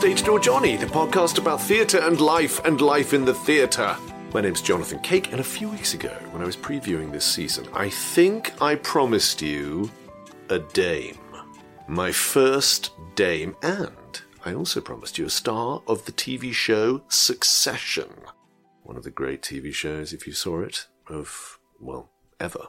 Stage Door Johnny, the podcast about theatre and life and life in the theatre. My name's Jonathan Cake, and a few weeks ago, when I was previewing this season, I think I promised you a dame. My first dame, and I also promised you a star of the TV show Succession. One of the great TV shows, if you saw it, of, well, ever.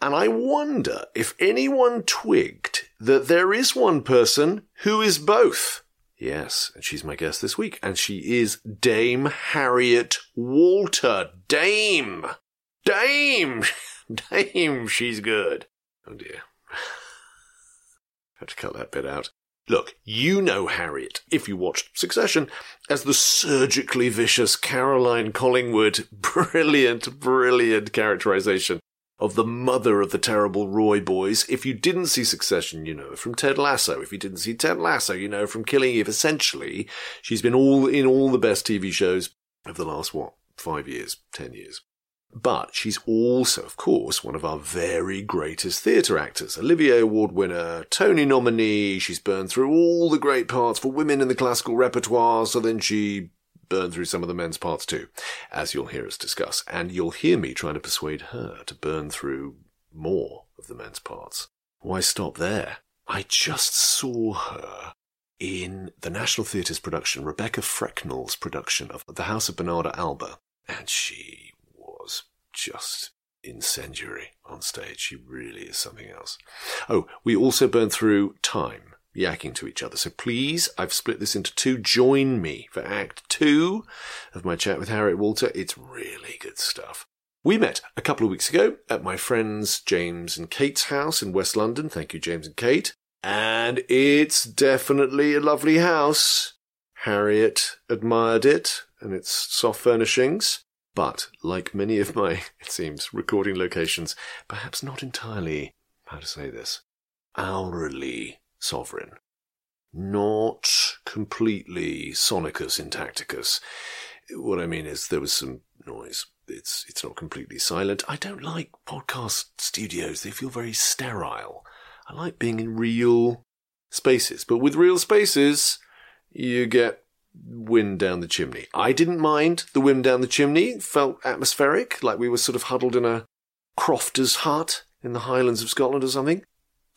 And I wonder if anyone twigged that there is one person who is both. Yes, and she's my guest this week, and she is Dame Harriet Walter. Dame! Dame! Dame, she's good. Oh dear. Have to cut that bit out. Look, you know Harriet, if you watched Succession, as the surgically vicious Caroline Collingwood. Brilliant, brilliant characterization of the mother of the terrible Roy boys. If you didn't see Succession, you know from Ted Lasso. If you didn't see Ted Lasso, you know from Killing Eve. Essentially, she's been all in all the best TV shows of the last, what, five years, ten years. But she's also, of course, one of our very greatest theatre actors. Olivier Award winner, Tony nominee. She's burned through all the great parts for women in the classical repertoire, so then she burned through some of the men's parts too, as you'll hear us discuss. And you'll hear me trying to persuade her to burn through more of the men's parts. Why stop there? I just saw her in the National Theatre's production, Rebecca Frecknall's production of The House of Bernarda Alba, and she was just incendiary on stage. She really is something else. Oh, we also burned through time, yakking to each other. So please, I've split this into two. Join me for Act Two of my chat with Harriet Walter. It's really good stuff. We met a couple of weeks ago at my friends James and Kate's house in West London. Thank you, James and Kate. And it's definitely a lovely house. Harriet admired it and its soft furnishings. But, like many of my, it seems, recording locations, perhaps not entirely, how to say this, aurally sovereign. Not completely sonicus intacticus. What I mean is there was some noise. It's, it's not completely silent. I don't like podcast studios. They feel very sterile. I like being in real spaces. But with real spaces, you get wind down the chimney. I didn't mind the wind down the chimney. Felt atmospheric, like we were sort of huddled in a crofter's hut in the Highlands of Scotland or something.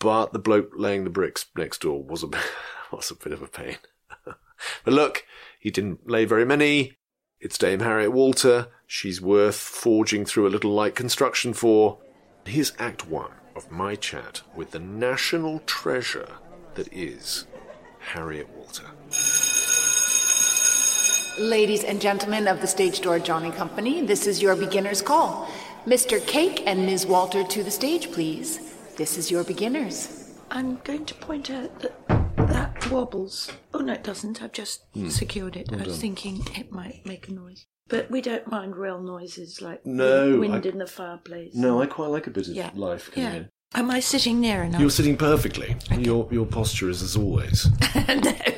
But the bloke laying the bricks next door was a, was a bit of a pain. but look, he didn't lay very many. It's Dame Harriet Walter. She's worth forging through a little light construction for. Here's Act One of my chat with the national treasure that is Harriet Walter. Ladies and gentlemen of the Stage Door Johnny Company, this is your beginner's call. Mr. Cake and Ms. Walter to the stage, please. This is your beginners. I'm going to point out that that wobbles. Oh no, it doesn't. I've just Hmm. secured it. I was thinking it might make a noise, but we don't mind real noises like No, wind I- in the fireplace. No, I quite like a bit of Yeah. life coming Yeah. in. Am I sitting near enough? You're sitting perfectly. Your your posture is as always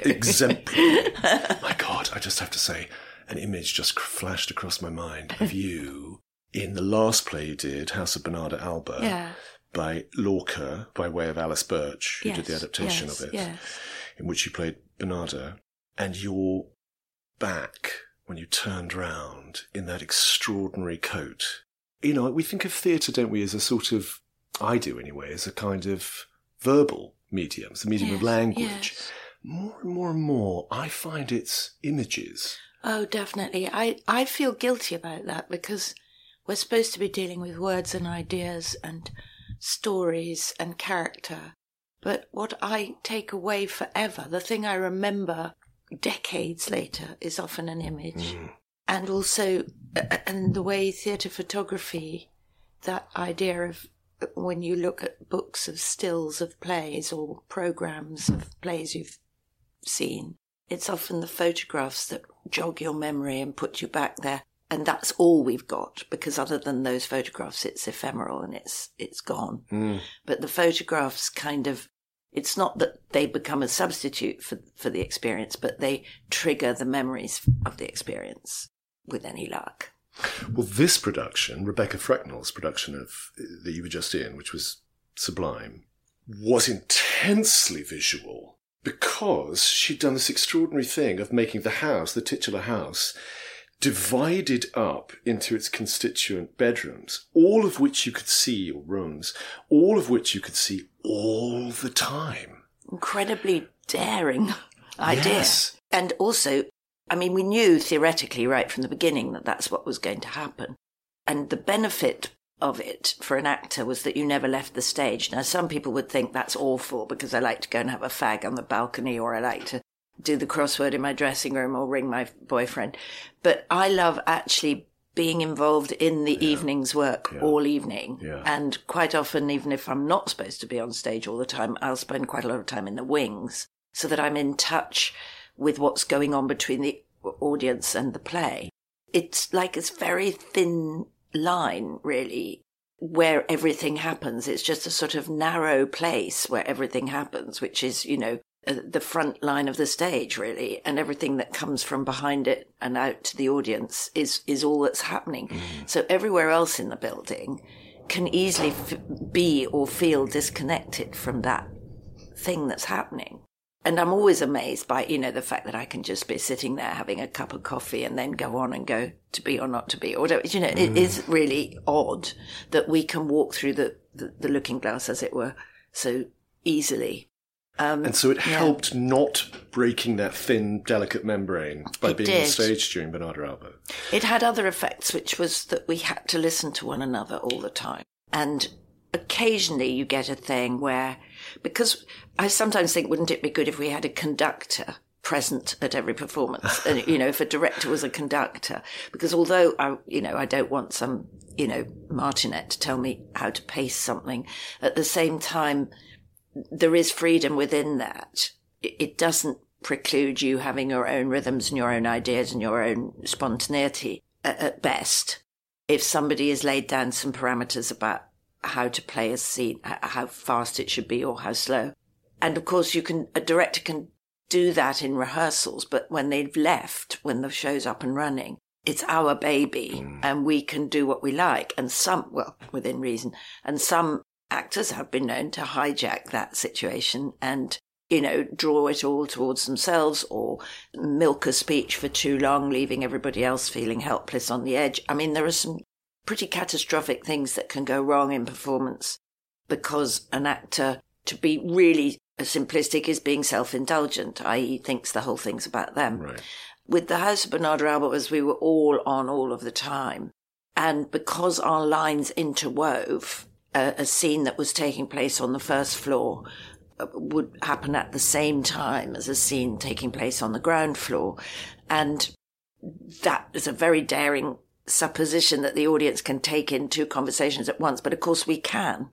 exemplary. my God, I just have to say, an image just flashed across my mind of you in the last play you did, House of Bernarda Alba, Yeah. By Lorca, by way of Alice Birch, who did the adaptation yes, of it, yes. in which you played Bernarda, and your back when you turned round in that extraordinary coat. You know, we think of theatre, don't we, as a sort of, I do anyway, as a kind of verbal medium, it's a medium of language. yes. more and more and more, I find it's images. Oh, definitely. I, I feel guilty about that because we're supposed to be dealing with words and ideas and stories and character. But what I take away forever, the thing I remember decades later, is often an image. And also, uh, and the way theatre photography, that idea of uh, when you look at books of stills of plays or programs of plays you've seen, it's often the photographs that jog your memory and put you back there. And that's all we've got because other than those photographs, it's ephemeral and it's, it's gone. Mm. But the photographs kind of, it's not that they become a substitute for, for the experience, but they trigger the memories of the experience with any luck. Well, this production, Rebecca Frecknall's production of that you were just in, which was sublime, was intensely visual because she'd done this extraordinary thing of making the house, the titular house, divided up into its constituent bedrooms, all of which you could see, or rooms, all of which you could see all the time. Incredibly daring idea. Yes. And also, I mean, we knew theoretically right from the beginning that that's what was going to happen. And the benefit of it for an actor was that you never left the stage. Now, some people would think that's awful because I like to go and have a fag on the balcony or I like to do the crossword in my dressing room or ring my boyfriend. But I love actually being involved in the evening's work all evening. Yeah. And quite often, even if I'm not supposed to be on stage all the time, I'll spend quite a lot of time in the wings so that I'm in touch with what's going on between the audience and the play. It's like this very thin line, really, where everything happens. It's just a sort of narrow place where everything happens, which is, you know, Uh, the front line of the stage, really, and everything that comes from behind it and out to the audience is is all that's happening. Mm. So everywhere else in the building can easily f- be or feel disconnected from that thing that's happening. And I'm always amazed by, you know, the fact that I can just be sitting there having a cup of coffee and then go on and go to be or not to be or whatever. You know, it is mm. really odd that we can walk through the, the, the looking glass, as it were, so easily. Um, And so it Yeah. helped not breaking that thin, delicate membrane by It being on stage during Bernarda Alba. It had other effects, which was that we had to listen to one another all the time. And occasionally you get a thing where, because I sometimes think, wouldn't it be good if we had a conductor present at every performance? and, you know, if a director was a conductor, because although I, you know, I don't want some, you know, martinet to tell me how to pace something, at the same time, there is freedom within that. It, doesn't preclude you having your own rhythms and your own ideas and your own spontaneity at, at best. If somebody has laid down some parameters about how to play a scene, how fast it should be or how slow. And of course you can, a director can do that in rehearsals, but when they've left, when the show's up and running, it's our baby mm. and we can do what we like. And some, well, within reason, and some actors have been known to hijack that situation and, you know, draw it all towards themselves or milk a speech for too long, leaving everybody else feeling helpless on the edge. I mean, there are some pretty catastrophic things that can go wrong in performance because an actor, to be really simplistic, is being self indulgent, i.e., thinks the whole thing's about them Right. with the House of Bernarda Alba was we were all on all of the time. And because our lines interwove, a, a scene that was taking place on the first floor uh, would happen at the same time as a scene taking place on the ground floor. And that is a very daring supposition that the audience can take in two conversations at once. But of course we can.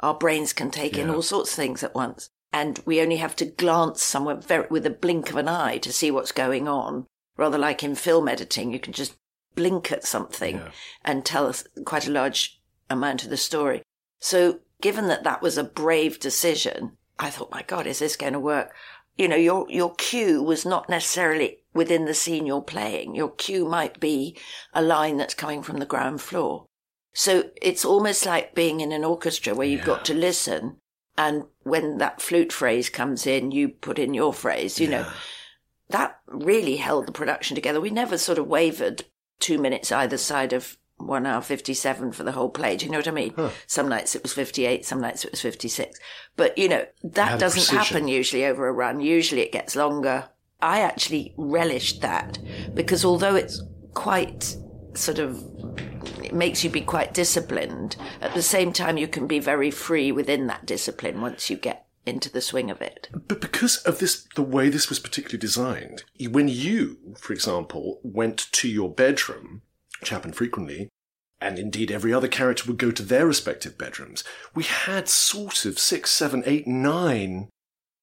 Our brains can take in all sorts of things at once. And we only have to glance somewhere very, with a blink of an eye to see what's going on. Rather like in film editing, you can just blink at something Yeah. and tell us quite a large amount of the story. So given that that was a brave decision, I thought, my God, is this going to work? You know, your, your cue was not necessarily within the scene you're playing. Your cue might be a line that's coming from the ground floor. So it's almost like being in an orchestra where you've got to listen. And when that flute phrase comes in, you put in your phrase, you know, that really held the production together. We never sort of wavered two minutes either side of one hour 57 for the whole play. Do you know what I mean? Some nights it was 58, some nights it was 56. But, you know, that doesn't precision. happen usually over a run. Usually it gets longer. I actually relished that because although it's quite sort of it makes you be quite disciplined. At the same time, you can be very free within that discipline once you get into the swing of it. But because of this, the way this was particularly designed, when you, for example, went to your bedroom, which happened frequently, and indeed every other character would go to their respective bedrooms, we had sort of six, seven, eight, nine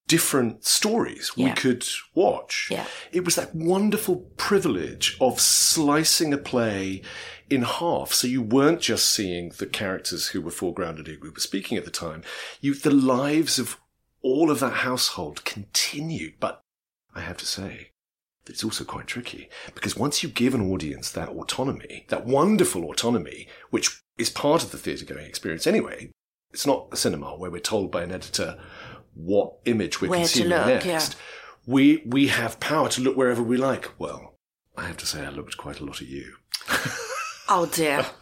different stories we could watch. Yeah. It was that wonderful privilege of slicing a play in half. So you weren't just seeing the characters who were foregrounded who were speaking at the time. You, the lives of all of that household continued. But I have to say, it's also quite tricky because once you give an audience that autonomy, that wonderful autonomy, which is part of the theatre going experience anyway, it's not a cinema where we're told by an editor what image we're Where to consuming look, next. yeah. We we have power to look wherever we like. Well, I have to say, I looked quite a lot at you. Oh dear.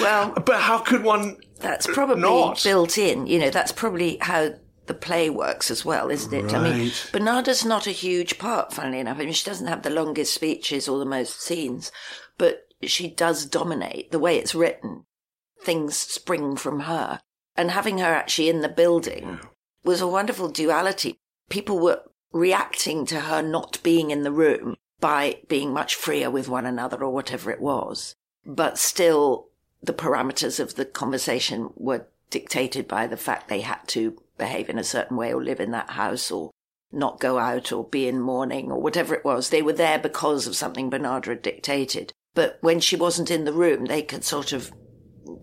well, But how could one? that's probably Not. built in. You know, that's probably how the play works as well, isn't it? I mean, Right. Bernarda's not a huge part, funnily enough. I mean, she doesn't have the longest speeches or the most scenes, but she does dominate the way it's written. Things spring from her. And having her actually in the building was a wonderful duality. People were reacting to her not being in the room by being much freer with one another or whatever it was. But still, the parameters of the conversation were dictated by the fact they had to behave in a certain way or live in that house or not go out or be in mourning or whatever it was. They were there because of something Bernarda had dictated. But when she wasn't in the room, they could sort of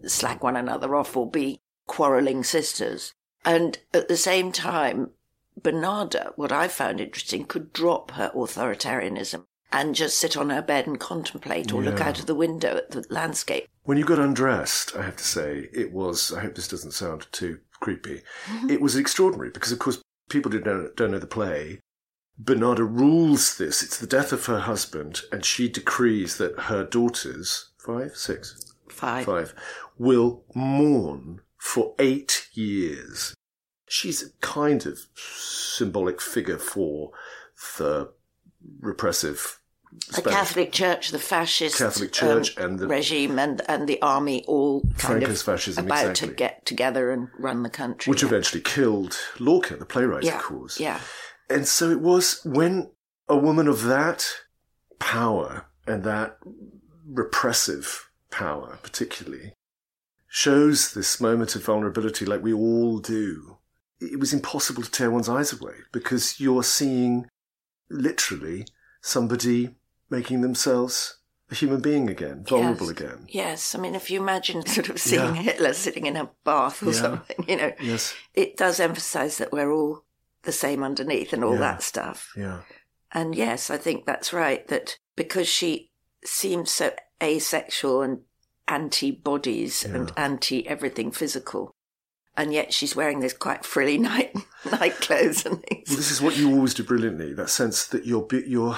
slag one another off or be quarrelling sisters. And at the same time, Bernarda, what I found interesting, could drop her authoritarianism and just sit on her bed and contemplate or look out of the window at the landscape. When you got undressed, I have to say, it was. I hope this doesn't sound too creepy. It was extraordinary because, of course, people who don't, don't know the play. Bernarda rules this. It's the death of her husband, and she decrees that her daughters, five, six, Five. five, will mourn for eight years. She's a kind of symbolic figure for the repressive The Catholic Church, the fascist Catholic Church um, and the- regime, and and the army all kind Franco's of fascism, about exactly. to get together and run the country. which eventually killed Lorca, the playwright, yeah, of course. yeah, And so it was when a woman of that power and that repressive power, particularly, shows this moment of vulnerability like we all do, it was impossible to tear one's eyes away because you're seeing literally somebody making themselves a human being again, vulnerable Yes. again. yes. I mean, if you imagine sort of seeing Yeah. Hitler sitting in a bath or Yeah. something, you know, Yes. it does emphasise that we're all the same underneath and all Yeah. that stuff. Yeah. And yes, I think that's right. That because she seems so asexual and anti bodies and anti everything physical, and yet she's wearing this quite frilly night night clothes and things. Well, this is what you always do brilliantly. That sense that you're you're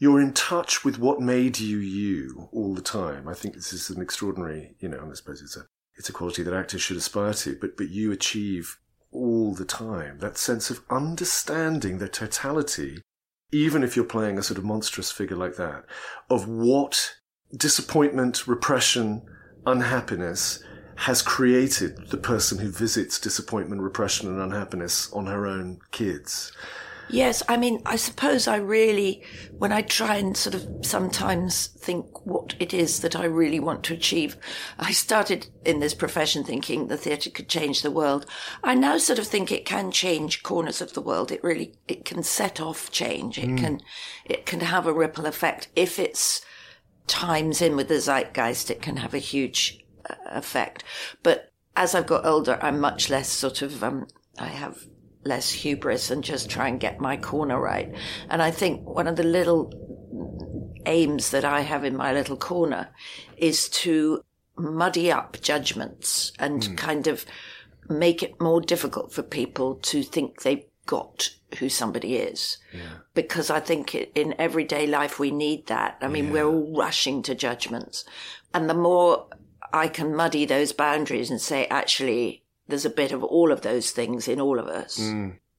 you're in touch with what made you you all the time. I think this is an extraordinary, you know, and I suppose it's a it's a quality that actors should aspire to. But but you achieve all the time that sense of understanding the totality, even if you're playing a sort of monstrous figure like that, of what disappointment, repression, unhappiness has created the person who visits disappointment, repression, and unhappiness on her own kids. Yes, I mean, I suppose I really, when I try and sort of sometimes think what it is that I really want to achieve, I started in this profession thinking the theatre could change the world. I now sort of think it can change corners of the world. It really, it can set off change. It can, it can have a ripple effect. If it's times in with the zeitgeist, it can have a huge uh, effect. But as I've got older, I'm much less sort of, um, I have less hubris and just try and get my corner right. And I think one of the little aims that I have in my little corner is to muddy up judgments and hmm. kind of make it more difficult for people to think they've got who somebody is. Yeah. Because I think in everyday life we need that. I mean, we're all rushing to judgments. And the more I can muddy those boundaries and say, actually, there's a bit of all of those things in all of us,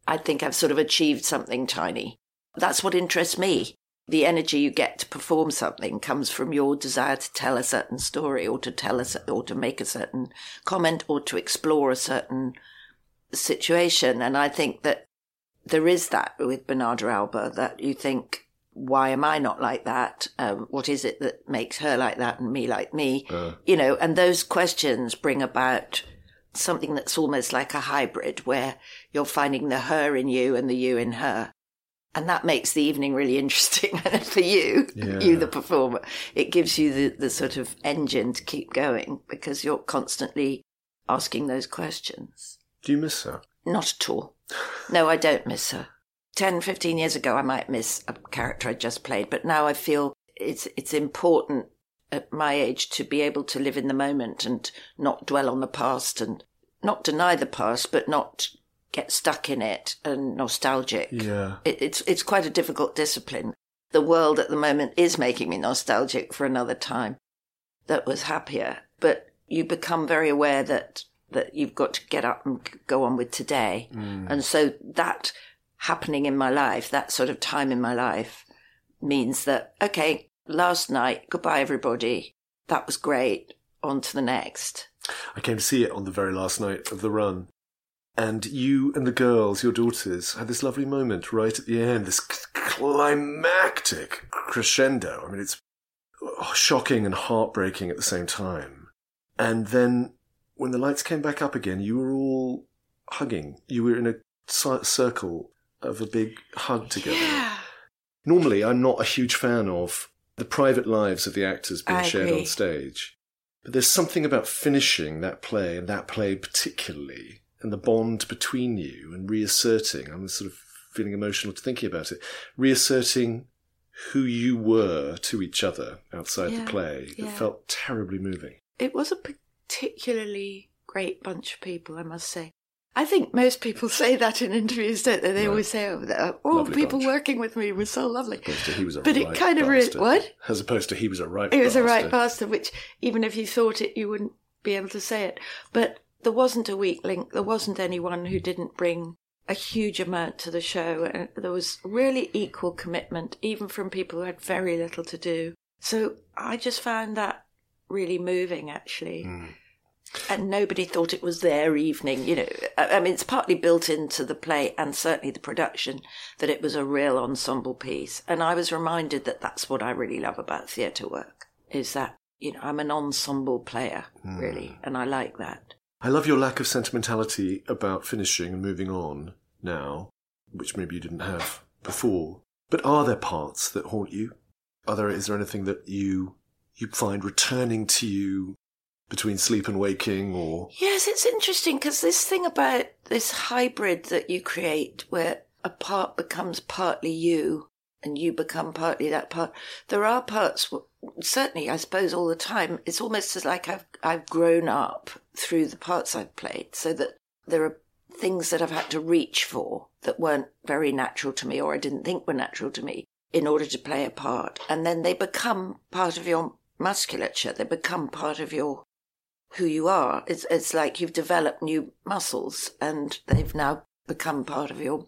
I think I've sort of achieved something tiny. That's what interests me. The energy you get to perform something comes from your desire to tell a certain story or to tell us or to make a certain comment or to explore a certain situation. And I think that there is that with Bernarda Alba that you think, why am I not like that? Um, what is it that makes her like that and me like me? You know, and those questions bring about something that's almost like a hybrid where you're finding the her in you and the you in her. And that makes the evening really interesting for you, Yeah. you the performer. It gives you the, the sort of engine to keep going because you're constantly asking those questions. Do you miss her? Not at all. No, I don't miss her. 10, 15 years ago, I might miss a character I just played, but now I feel it's, it's important at my age to be able to live in the moment and not dwell on the past and not deny the past, but not get stuck in it and nostalgic. Yeah. It, it's, it's quite a difficult discipline. The world at the moment is making me nostalgic for another time that was happier, but you become very aware that that you've got to get up and go on with today. Mm. And so that happening in my life, that sort of time in my life means that, okay, last night, goodbye everybody. That was great. On to the next. I came to see it on the very last night of the run. And you and the girls, your daughters, had this lovely moment right at the end, this climactic crescendo. I mean, it's oh, shocking and heartbreaking at the same time. And then when the lights came back up again, you were all hugging. You were in a circle of a big hug together. Yeah. Normally, I'm not a huge fan of the private lives of the actors being I shared agree. on stage. But there's something about finishing that play, and that play particularly, and the bond between you and reasserting. I'm sort of feeling emotional to thinking about it. Reasserting who you were to each other outside Yeah, the play. It yeah. felt terribly moving. It was a particularly great bunch of people, I must say. I think most people say that in interviews, don't they? They Right. always say, "Oh, the- oh people bunch. working with me were so lovely." As opposed to he was a But it right kind of really what? As opposed to he was a right It was a right bastard. bastard, which even if you thought it, you wouldn't be able to say it. But there wasn't a weak link. There wasn't anyone who didn't bring a huge amount to the show. And there was really equal commitment, even from people who had very little to do. So I just found that really moving, actually. Hmm. And nobody thought it was their evening. You know, I I mean, it's partly built into the play and certainly the production that it was a real ensemble piece. And I was reminded that that's what I really love about theatre work is that, you know, I'm an ensemble player, hmm. really. And I like that. I love your lack of sentimentality about finishing and moving on now, which maybe you didn't have before. But are there parts that haunt you? Are there is there anything that you you find returning to you between sleep and waking or Yes, it's interesting because this thing about this hybrid that you create where a part becomes partly you and you become partly that part. There are parts, certainly, I suppose, all the time. It's almost as like I've, I've grown up through the parts I've played so that there are things that I've had to reach for that weren't very natural to me or I didn't think were natural to me in order to play a part. And then they become part of your musculature. They become part of your who you are. It's it's like you've developed new muscles and they've now become part of your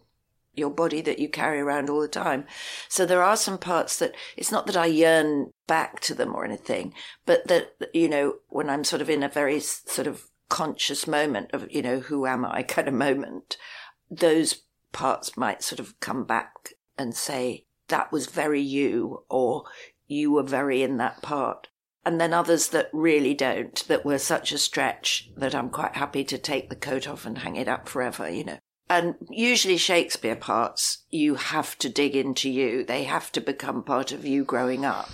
your body that you carry around all the time. So there are some parts that it's not that I yearn back to them or anything, but that you know when I'm sort of in a very sort of conscious moment of you know who am I kind of moment, those parts might sort of come back and say that was very you or you were very in that part and then others that really don't, that were such a stretch that I'm quite happy to take the coat off and hang it up forever, you know. And usually Shakespeare parts, you have to dig into you. They have to become part of you growing up.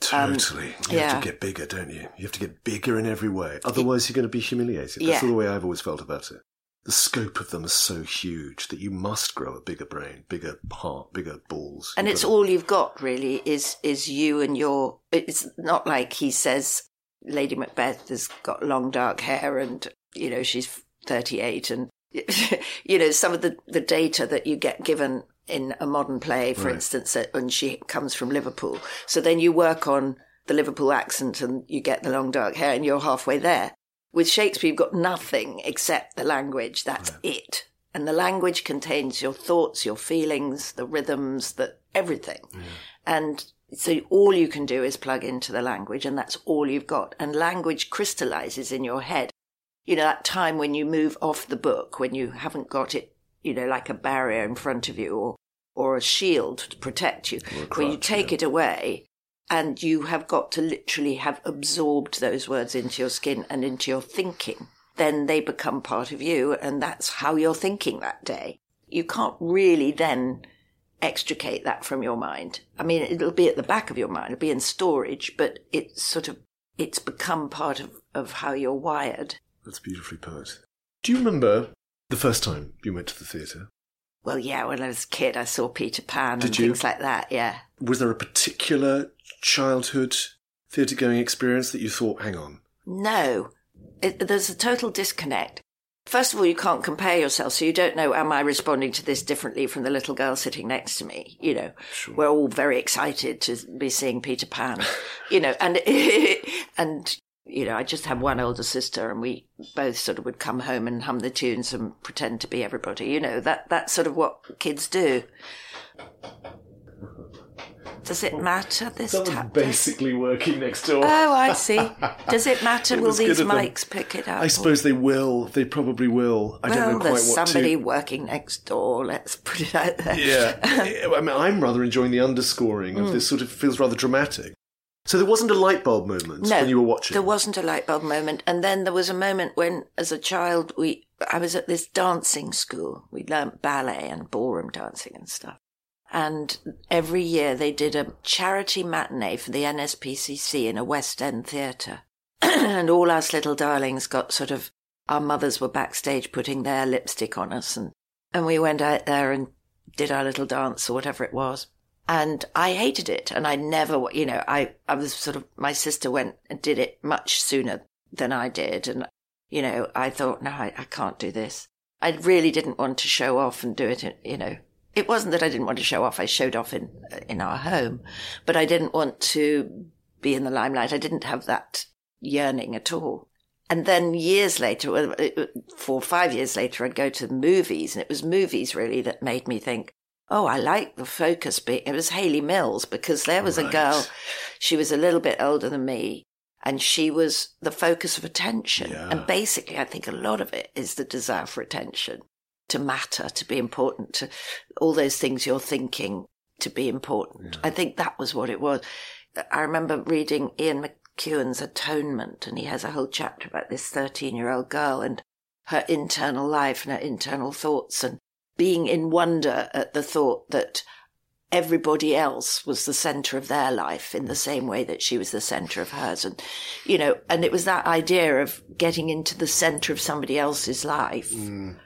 Totally. you Um, yeah. have to get bigger, don't you? You have to get bigger in every way. Otherwise, you're going to be humiliated. That's Yeah. the way I've always felt about it. The scope of them is so huge that you must grow a bigger brain, bigger heart, bigger balls. And You've it's all you've got really is, is you and your, it's not like he says Lady Macbeth has got long dark hair and, you know, she's 38 and you know, some of the, the data that you get given in a modern play, for Right. instance, uh, and she comes from Liverpool. So then you work on the Liverpool accent and you get the long dark hair and you're halfway there. With Shakespeare, you've got nothing except the language. That's it. And the language contains your thoughts, your feelings, the rhythms, the everything. And so all you can do is plug into the language and that's all you've got. And language crystallizes in your head. You know, that time when you move off the book, when you haven't got it, you know, like a barrier in front of you or, or a shield to protect you, when you crutch, take it away and you have got to literally have absorbed those words into your skin and into your thinking, then they become part of you and that's how you're thinking that day. You can't really then extricate that from your mind. I mean, it'll be at the back of your mind, it'll be in storage, but it's sort of, it's become part of, of how you're wired. That's beautifully put. Do you remember the first time you went to the theatre? Well, yeah, when I was a kid, I saw Peter Pan and you? things like that, yeah. Was there a particular childhood theatre going experience that you thought, hang on, No, it, there's a total disconnect. First of all, you can't compare yourself, so you don't know, am I responding to this differently from the little girl sitting next to me? You know, we're all very excited to be seeing Peter Pan, you know, and, and, you know, I just have one older sister and we both sort of would come home and hum the tunes and pretend to be everybody, you know, that, that's sort of what kids do. Does it matter this tap? basically working next door. Oh, I see. Does it matter? It Will these mics pick it up? I suppose they will. They probably will. I well, don't know quite what. Well, there's what somebody to. working next door. Let's put it out there. Yeah, I mean, I'm rather enjoying the underscoring of hmm. this. Sort of feels rather dramatic. So there wasn't a light bulb moment No, when you were watching. there wasn't a light bulb moment, and then there was a moment when, as a child, we I was at this dancing school. We learnt ballet and ballroom dancing and stuff. And every year they did a charity matinee for the NSPCC in a West End theatre. and all us little darlings got sort of, our mothers were backstage putting their lipstick on us and, and we went out there and did our little dance or whatever it was. And I hated it. And I never, you know, I, I was sort of, my sister went and did it much sooner than I did. And, you know, I thought, no, I, I can't do this. I really didn't want to show off and do it, you know. It wasn't that I didn't want to show off. I showed off in, in our home, but I didn't want to be in the limelight. I didn't have that yearning at all. And then years later, it- uh, four or five years later, I'd go to the movies, and it was movies really that made me think, oh, I like the focus being. It was Hayley Mills because there was a girl, she was a little bit older than me, and she was the focus of attention. Yeah. And basically, I think a lot of it is the desire for attention, to matter, to be important, to all those things you're thinking to be important. I think that was what it was. I remember reading Ian McEwan's Atonement, and he has a whole chapter about this 13 year old girl and her internal life and her internal thoughts, and being in wonder at the thought that everybody else was the center of their life in the same way that she was the center of hers. And, you know, and it was that idea of getting into the center of somebody else's life mm.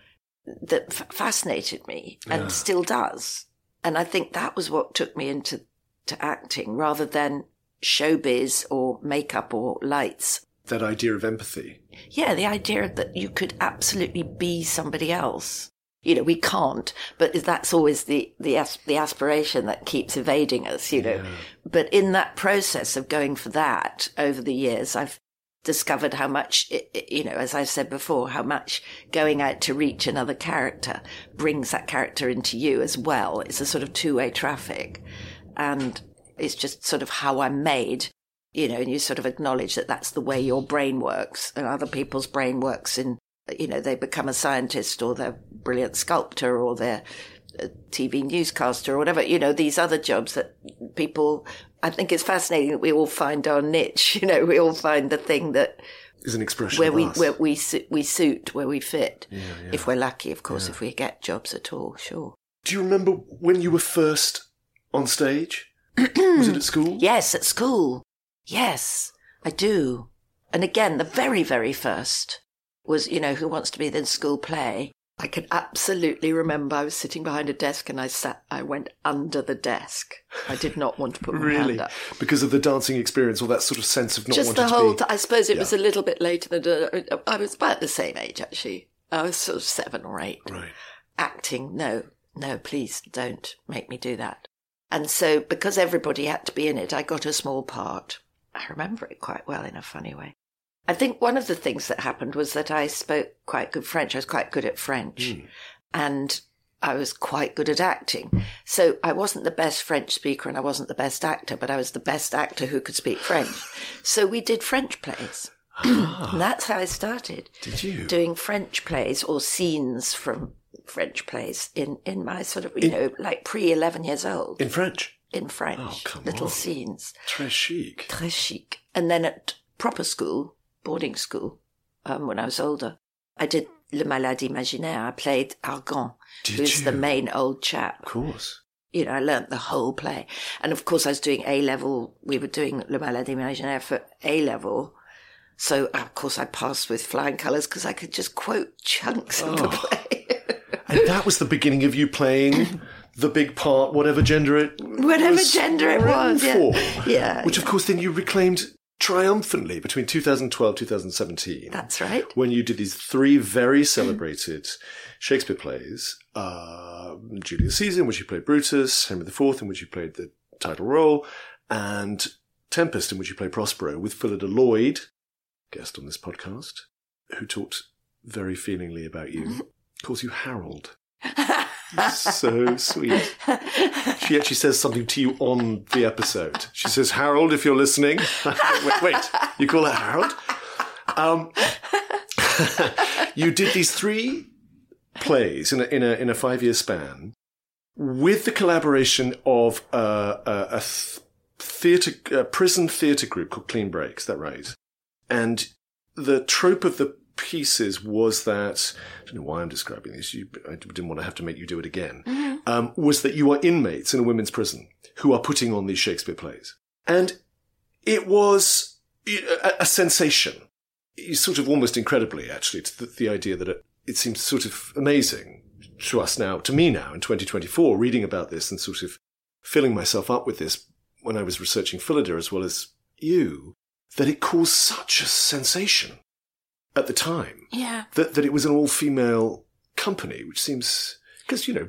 That f- fascinated me and still does. And I think that was what took me into to acting rather than showbiz or makeup or lights. that idea of empathy. Yeah, the idea that you could absolutely be somebody else. You know, we can't, but that's always the the as- the aspiration that keeps evading us. You know, but in that process of going for that over the years, I've discovered how much, you know, as I've said before, how much going out to reach another character brings that character into you as well. It's a sort of two way traffic, and it's just sort of how I'm made you know, and you sort of acknowledge that that's the way your brain works, and other people's brain works in, you know, they become a scientist or they're a brilliant sculptor or they're a TV newscaster or whatever, you know, these other jobs that people, I think it's fascinating that we all find our niche, you know, we all find the thing that, Is an expression where of we, us. where we, su- we suit, where we fit. If we're lucky, of course, if we get jobs at all, sure. Do you remember when you were first on stage? was it at school? Yes, at school. Yes, I do. And again, the very, very first was, you know, Who Wants to Be the School Play. I can absolutely remember I was sitting behind a desk and I sat, I went under the desk. I did not want to put my Really? hand up. Because of the dancing experience or that sort of sense of not Just the whole, t- I suppose it was a little bit later than, uh, I was about the same age actually. I was sort of seven or eight. Right. Acting, no, no, please don't make me do that. And so, because everybody had to be in it, I got a small part. I remember it quite well in a funny way. I think one of the things that happened was that I spoke quite good French. I was quite good at French. Hmm. And I was quite good at acting. So I wasn't the best French speaker and I wasn't the best actor, but I was the best actor who could speak French. So we did French plays. Ah. and that's how I started. Did you? Doing French plays or scenes from French plays in, in my sort of, you know, like pre 11 years old In French. in French. Oh, little on. scenes. Très chic. Très chic. And then at proper school, boarding school, um, when I was older, I did Le Malade Imaginaire. I played Argan, Did who's the main old chap. Of course. You know, I learnt the whole play. And of course, I was doing A level. We were doing Le Malade Imaginaire for A level. So, of course, I passed with flying colours because I could just quote chunks of the Oh. play. And that was the beginning of you playing the big part, whatever gender it Whatever gender it was, yeah. Yeah, Which, of course, then you reclaimed triumphantly between 2012 2017. That's right. when you did these three very celebrated Shakespeare plays, uh, Julius Caesar, in which you played Brutus, Henry IV, in which you played the title role, and Tempest, in which you played Prospero, with Phillida Lloyd, guest on this podcast, who talked very feelingly about you, calls you Harold. so sweet. She actually says something to you on the episode. She says, Harold, if you're listening. wait, wait, you call her Harold? Um, you did these three plays in a, in a, in a five year span with the collaboration of a, a theatre, a prison theatre group called Clean Breaks, that right? And the trope of the pieces was that, I don't know why I'm describing this, you, I didn't want to have to make you do it again, um, was that you are inmates in a women's prison who are putting on these Shakespeare plays. And it was a, a sensation. It's sort of almost incredibly, actually, to the, the idea that it, it seems sort of amazing to us now, to me now in 2024, reading about this and sort of filling myself up with this when I was researching Phillida as well as you, that it caused such a sensation at the time Yeah. that, that it was an all female company, which seems, because, you know,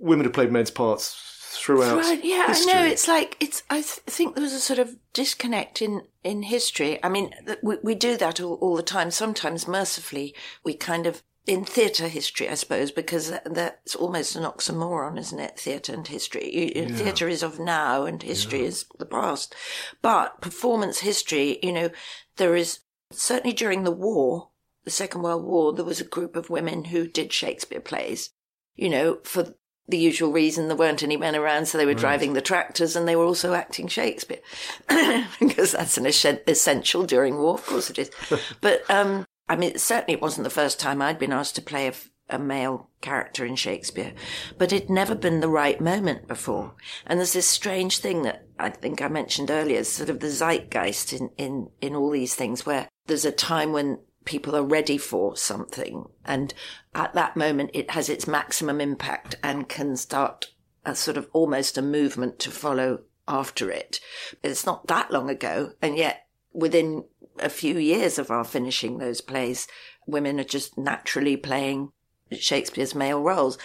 women have played men's parts throughout. Right, yeah, history. I know. It's like it's. I th- think there was a sort of disconnect in in history. I mean, th- we we do that all, all the time. Sometimes, mercifully, we kind of in theatre history, I suppose, because that's almost an oxymoron, isn't it? Theatre and history. You- Theatre is of now, and history is the past. But performance history, you know, there is certainly during the war, the Second World War, there was a group of women who did Shakespeare plays. You know, for the usual reason there weren't any men around, so they were driving the tractors and they were also acting Shakespeare because that's an essential during war. Of course it is. but um, I mean, certainly it wasn't the first time I'd been asked to play a, a male character in Shakespeare, but it'd never been the right moment before. And there's this strange thing that I think I mentioned earlier, sort of the zeitgeist in, in, in all these things where there's a time when people are ready for something. And at that moment, it has its maximum impact and can start a sort of almost a movement to follow after it. It's not that long ago. And yet within a few years of our finishing those plays, women are just naturally playing Shakespeare's male roles.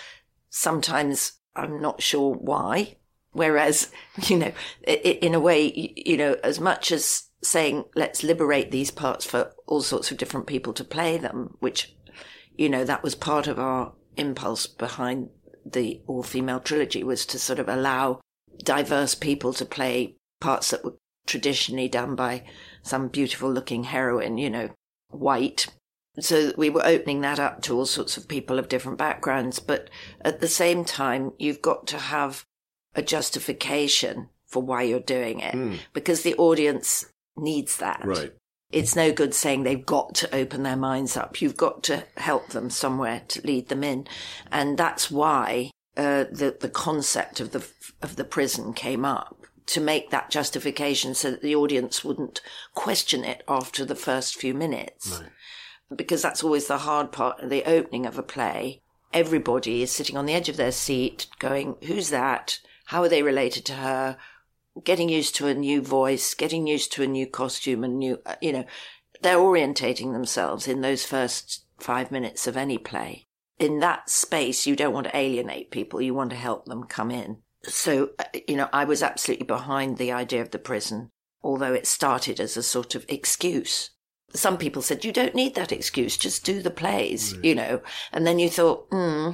Sometimes I'm not sure why. Whereas, you know, in a way, you know, as much as saying, let's liberate these parts for all sorts of different people to play them, which, you know, that was part of our impulse behind the all female trilogy was to sort of allow diverse people to play parts that were traditionally done by some beautiful looking heroine, you know, white. So we were opening that up to all sorts of people of different backgrounds. But at the same time, you've got to have a justification for why you're doing it because the audience needs that. Right. It's no good saying they've got to open their minds up. You've got to help them somewhere to lead them in. And that's why uh, the, the concept of the, of the prison came up to make that justification so that the audience wouldn't question it after the first few minutes. Because that's always the hard part of the opening of a play. Everybody is sitting on the edge of their seat going, who's that? How are they related to her? Getting used to a new voice, getting used to a new costume and new, uh, you know, they're orientating themselves in those first five minutes of any play. In that space, you don't want to alienate people. You want to help them come in. So, uh, you know, I was absolutely behind the idea of the prison, although it started as a sort of excuse. Some people said, you don't need that excuse. Just do the plays, you know. And then you thought, hmm,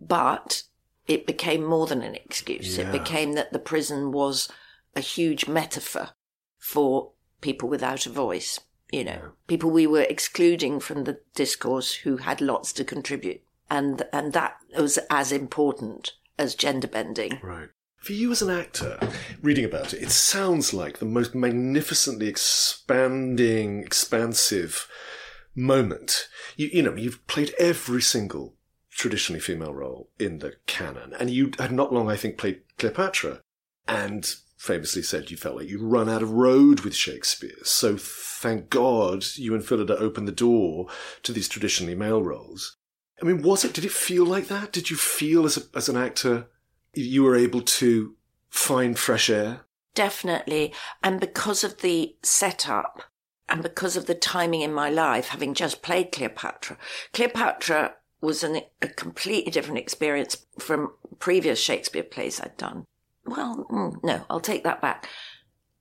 but it became more than an excuse. It became that the prison was a huge metaphor for people without a voice, you know, people we were excluding from the discourse who had lots to contribute. And, and that was as important as gender bending. Right. For you as an actor, reading about it, it sounds like the most magnificently expanding, expansive moment. You, you know, you've played every single traditionally female role in the canon, and you had not long, I think, played Cleopatra, and famously said you felt like you'd run out of road with Shakespeare. So thank God you and Phillida opened the door to these traditionally male roles. I mean, was it? Did it feel like that? Did you feel as a, as an actor you were able to find fresh air? Definitely. And because of the setup and because of the timing in my life, having just played Cleopatra, Cleopatra was an, a completely different experience from previous Shakespeare plays I'd done. Well, mm, no, I'll take that back.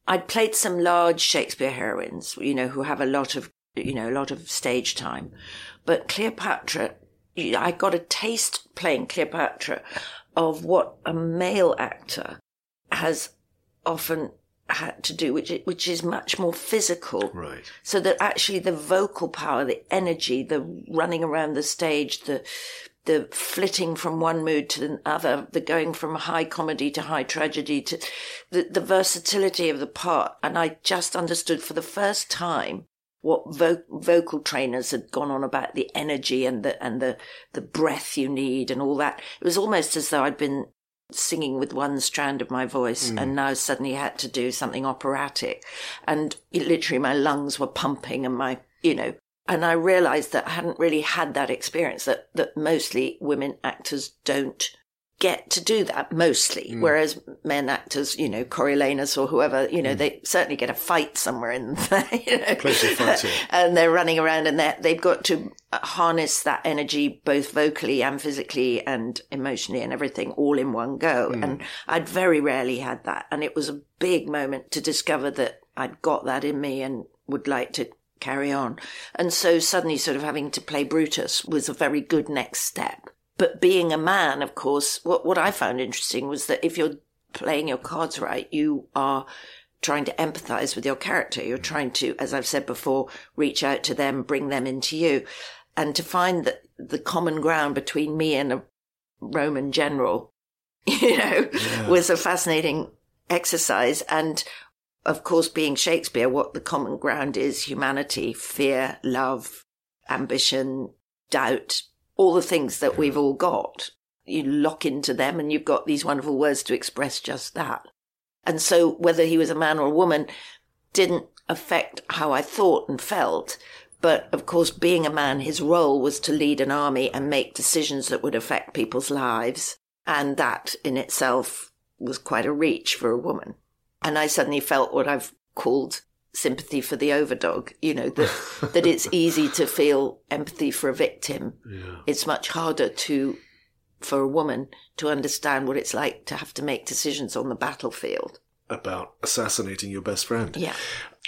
I'd played some large Shakespeare heroines, you know, who have a lot of, you know, a lot of stage time. But Cleopatra, I got a taste playing Cleopatra of what a male actor has often had to do, which, which is much more physical. Right. So that actually the vocal power, the energy, the running around the stage, the the flitting from one mood to the other, the going from high comedy to high tragedy to the, the versatility of the part. And I just understood for the first time what vo- vocal trainers had gone on about the energy and the and the the breath you need and all that. It was almost as though I'd been singing with one strand of my voice hmm. and now suddenly had to do something operatic and it, literally my lungs were pumping and my you know and i realized that i hadn't really had that experience that that mostly women actors don't get to do that mostly whereas men actors you know coriolanus or whoever you know they certainly get a fight somewhere in there you know Plenty and they're running around and they're, they've got to harness that energy both vocally and physically and emotionally and everything all in one go. And I'd very rarely had that. And it was a big moment to discover that I'd got that in me and would like to carry on. And so suddenly sort of having to play Brutus was a very good next step. But being a man, of course, what, what I found interesting was that if you're playing your cards right, you are trying to empathize with your character. You're trying to, as I've said before, reach out to them, bring them into you. And to find that the common ground between me and a Roman general, you know, was a fascinating exercise. And of course, being Shakespeare, what the common ground is humanity, fear, love, ambition, doubt, all the things that we've all got. You lock into them and you've got these wonderful words to express just that. And so whether he was a man or a woman didn't affect how I thought and felt. But of course, being a man, his role was to lead an army and make decisions that would affect people's lives. And that in itself was quite a reach for a woman. And I suddenly felt what I've called sympathy for the overdog, you know, that, that it's easy to feel empathy for a victim. It's much harder to, for a woman to understand what it's like to have to make decisions on the battlefield. About assassinating your best friend. Yeah.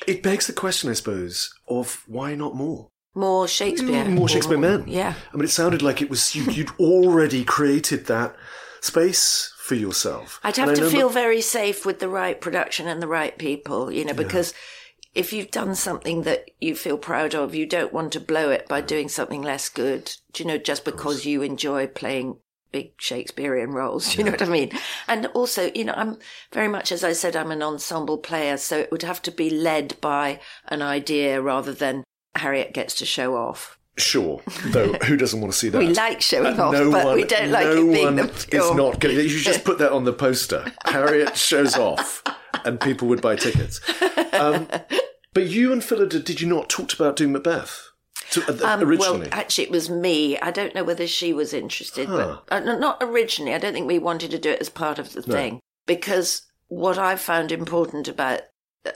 It begs the question, I suppose, of why not more? More Shakespeare. Mm, more Shakespeare men. Yeah. I mean, it sounded like it was you, you'd already created that space for yourself. I'd have to feel very safe with the right production and the right people, you know, because if you've done something that you feel proud of, you don't want to blow it by doing something less good, do you know, just because you enjoy playing big Shakespearean roles. Do you know what I mean? And also, you know, I'm very much, as I said, I'm an ensemble player, so it would have to be led by an idea rather than Harriet gets to show off. Sure, though, who doesn't want to see that? We like showing off, no but one, we don't like no it being one the is not going. to You should just put that on the poster. Harriet shows off, and people would buy tickets. Um, but you and Phillida, did you not talk about doing Macbeth to, uh, Um, originally? Well, actually, it was me. I don't know whether she was interested, Huh. but uh, not originally. I don't think we wanted to do it as part of the thing because what I found important about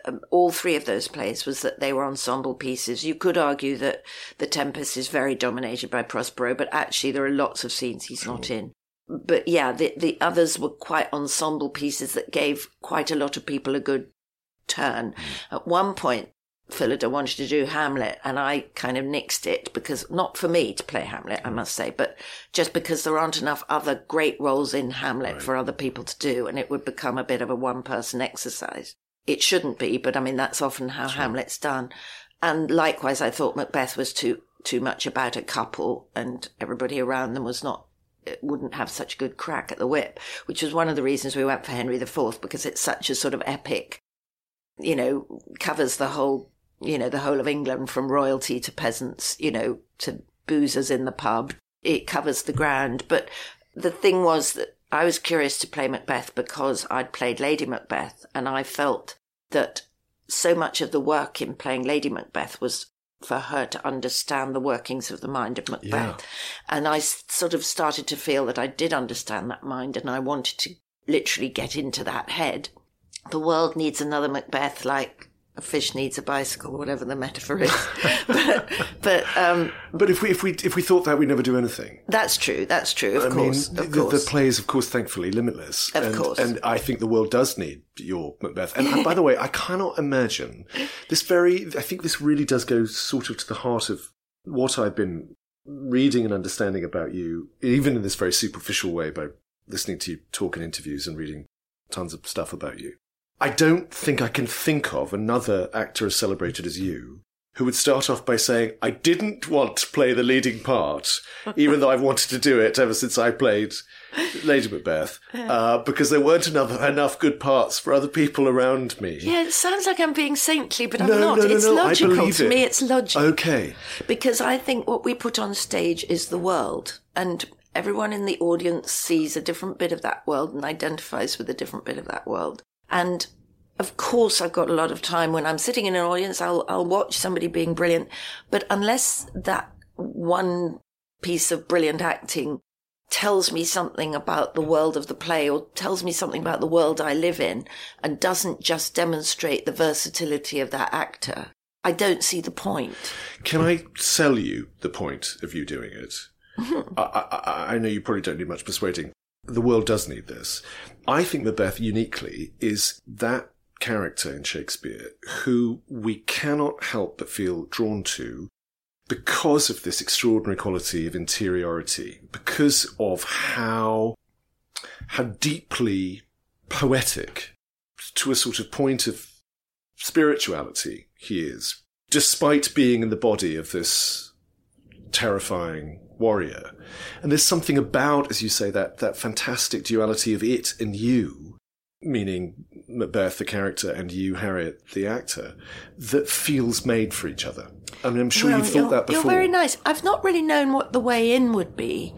um, all three of those plays was that they were ensemble pieces. You could argue that The Tempest is very dominated by Prospero, but actually there are lots of scenes he's not in. But yeah, the, the others were quite ensemble pieces that gave quite a lot of people a good turn. At one point, Phillida wanted to do Hamlet, and I kind of nixed it because not for me to play Hamlet, I must say, but just because there aren't enough other great roles in Hamlet for other people to do, and it would become a bit of a one person exercise. It shouldn't be, but I mean, that's often how Hamlet's done. And likewise, I thought Macbeth was too, too much about a couple and everybody around them was not, eh, wouldn't have such a good crack at the whip, which was one of the reasons we went for Henry IV because it's such a sort of epic, you know, covers the whole, you know, the whole of England from royalty to peasants, you know, to boozers in the pub. It covers the ground. But the thing was that I was curious to play Macbeth because I'd played Lady Macbeth and I felt that so much of the work in playing Lady Macbeth was for her to understand the workings of the mind of Macbeth. Yeah. And I sort of started to feel that I did understand that mind and I wanted to literally get into that head. The world needs another Macbeth like a fish needs a bicycle, whatever the metaphor is. but, but um, But if we if we if we thought that, we'd never do anything. that's true. That's true. Of I course. mean, of the, course. the play is, of course, thankfully limitless. Of and, course. And I think the world does need your Macbeth. And, and by the way, I cannot imagine this very, I think this really does go sort of to the heart of what I've been reading and understanding about you, even in this very superficial way by listening to you talk in interviews and reading tons of stuff about you. I don't think I can think of another actor as celebrated as you who would start off by saying, I didn't want to play the leading part, even though I've wanted to do it ever since I played Lady Macbeth, uh, because there weren't enough, enough good parts for other people around me. yeah, it sounds like I'm being saintly, but I'm No, not. no, no, it's logical. to it. me, it's logical. Okay. Because I think what we put on stage is the world, and everyone in the audience sees a different bit of that world and identifies with a different bit of that world. And of course, I've got a lot of time when I'm sitting in an audience, I'll, I'll watch somebody being brilliant. But unless that one piece of brilliant acting tells me something about the world of the play or tells me something about the world I live in and doesn't just demonstrate the versatility of that actor, I don't see the point. Can I sell you the point of you doing it? Mm-hmm. I, I, I- I know you probably don't need much persuading. The world does need this. I think Macbeth uniquely is that character in Shakespeare who we cannot help but feel drawn to because of this extraordinary quality of interiority, because of how, how deeply poetic to a sort of point of spirituality he is, despite being in the body of this terrifying warrior. And there's something about, as you say, that, that fantastic duality of it and you, meaning Macbeth, the character, and you, Harriet, the actor, that feels made for each other. I mean, I'm sure Well, you've thought that before. You're very nice. I've not really known what the way in would be.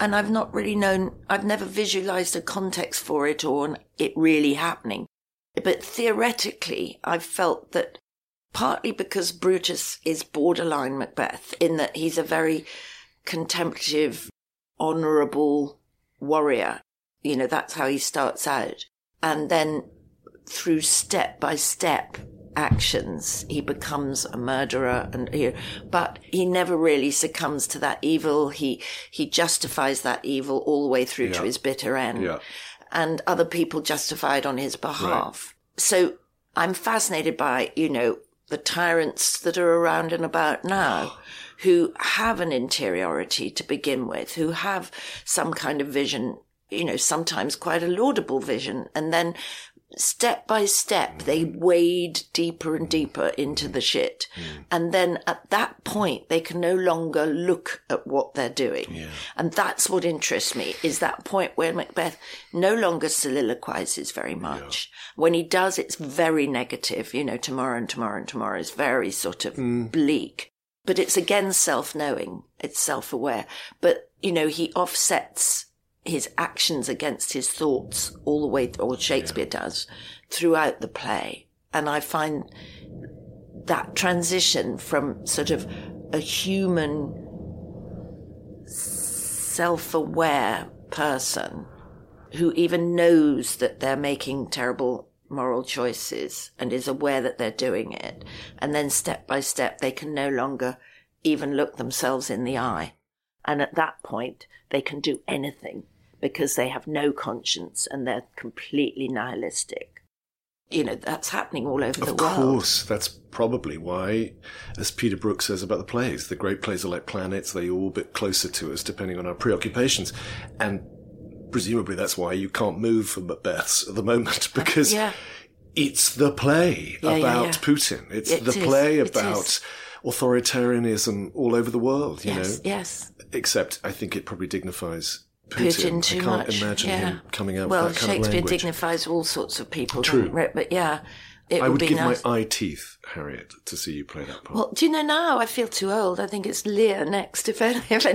And I've not really known, I've never visualized a context for it or an- it really happening. But theoretically, I've felt that partly because Brutus is borderline Macbeth in that he's a very contemplative, honorable warrior. You know, that's how he starts out. And then through step by step actions, he becomes a murderer and, you know, but he never really succumbs to that evil. He, he justifies that evil all the way through to his bitter end. Yeah. And other people justify it on his behalf. So I'm fascinated by, you know, the tyrants that are around and about now who have an interiority to begin with, who have some kind of vision, you know, sometimes quite a laudable vision. And then step by step, they mm. wade deeper and mm. deeper into the shit. Mm. And then at that point, they can no longer look at what they're doing. And that's what interests me is that point where Macbeth no longer soliloquizes very much. When he does, it's very negative, you know, tomorrow and tomorrow and tomorrow is very sort of bleak. But it's again self-knowing. It's self-aware. But, you know, he offsets his actions against his thoughts all the way, or Shakespeare does, throughout the play. And I find that transition from sort of a human, self-aware person who even knows that they're making terrible moral choices and is aware that they're doing it. And then step by step, they can no longer even look themselves in the eye. And at that point, they can do anything because they have no conscience and they're completely nihilistic. You know, that's happening all over the world. Of course, that's probably why, as Peter Brook says about the plays, the great plays are like planets, they orbit closer to us depending on our preoccupations. And presumably that's why you can't move from Macbeth's at the moment, because Yeah. it's the play Yeah, about yeah. Putin. It's It the is, play about authoritarianism all over the world, you yes, know? yes. Except I think it probably dignifies Putin. Putin too I can't much. imagine him coming out well, with that kind of Shakespeare dignifies all sorts of people, True. But yeah, it I would would give nice. my eye teeth, Harriet, to see you play that part. Well, do you know now? I feel too old. I think it's Lear next, if any. If any.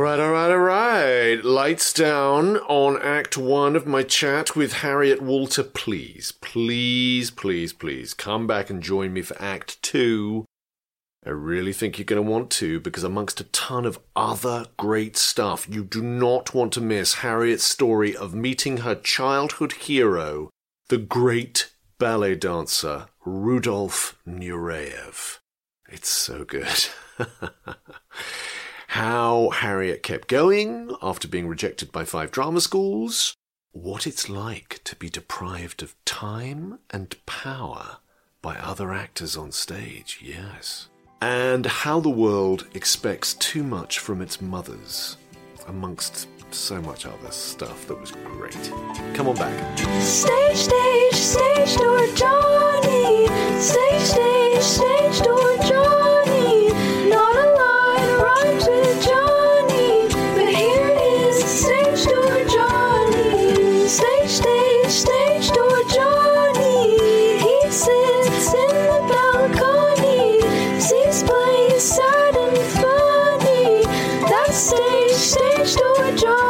All right, all right, all right. Lights down on Act One of my chat with Harriet Walter. Please, please, please, please come back and join me for Act Two. I really think you're going to want to because, amongst a ton of other great stuff, you do not want to miss Harriet's story of meeting her childhood hero, the great ballet dancer Rudolf Nureyev. It's so good. How Harriet kept going after being rejected by five drama schools, what it's like to be deprived of time and power by other actors on stage, yes. And how the world expects too much from its mothers, amongst so much other stuff that was great. Come on back. Stage, stage, stage door Johnny. Stage, stage, stage, stage door Johnny. He sits in the balcony, sees plays sad and funny. That stage, stage door Johnny.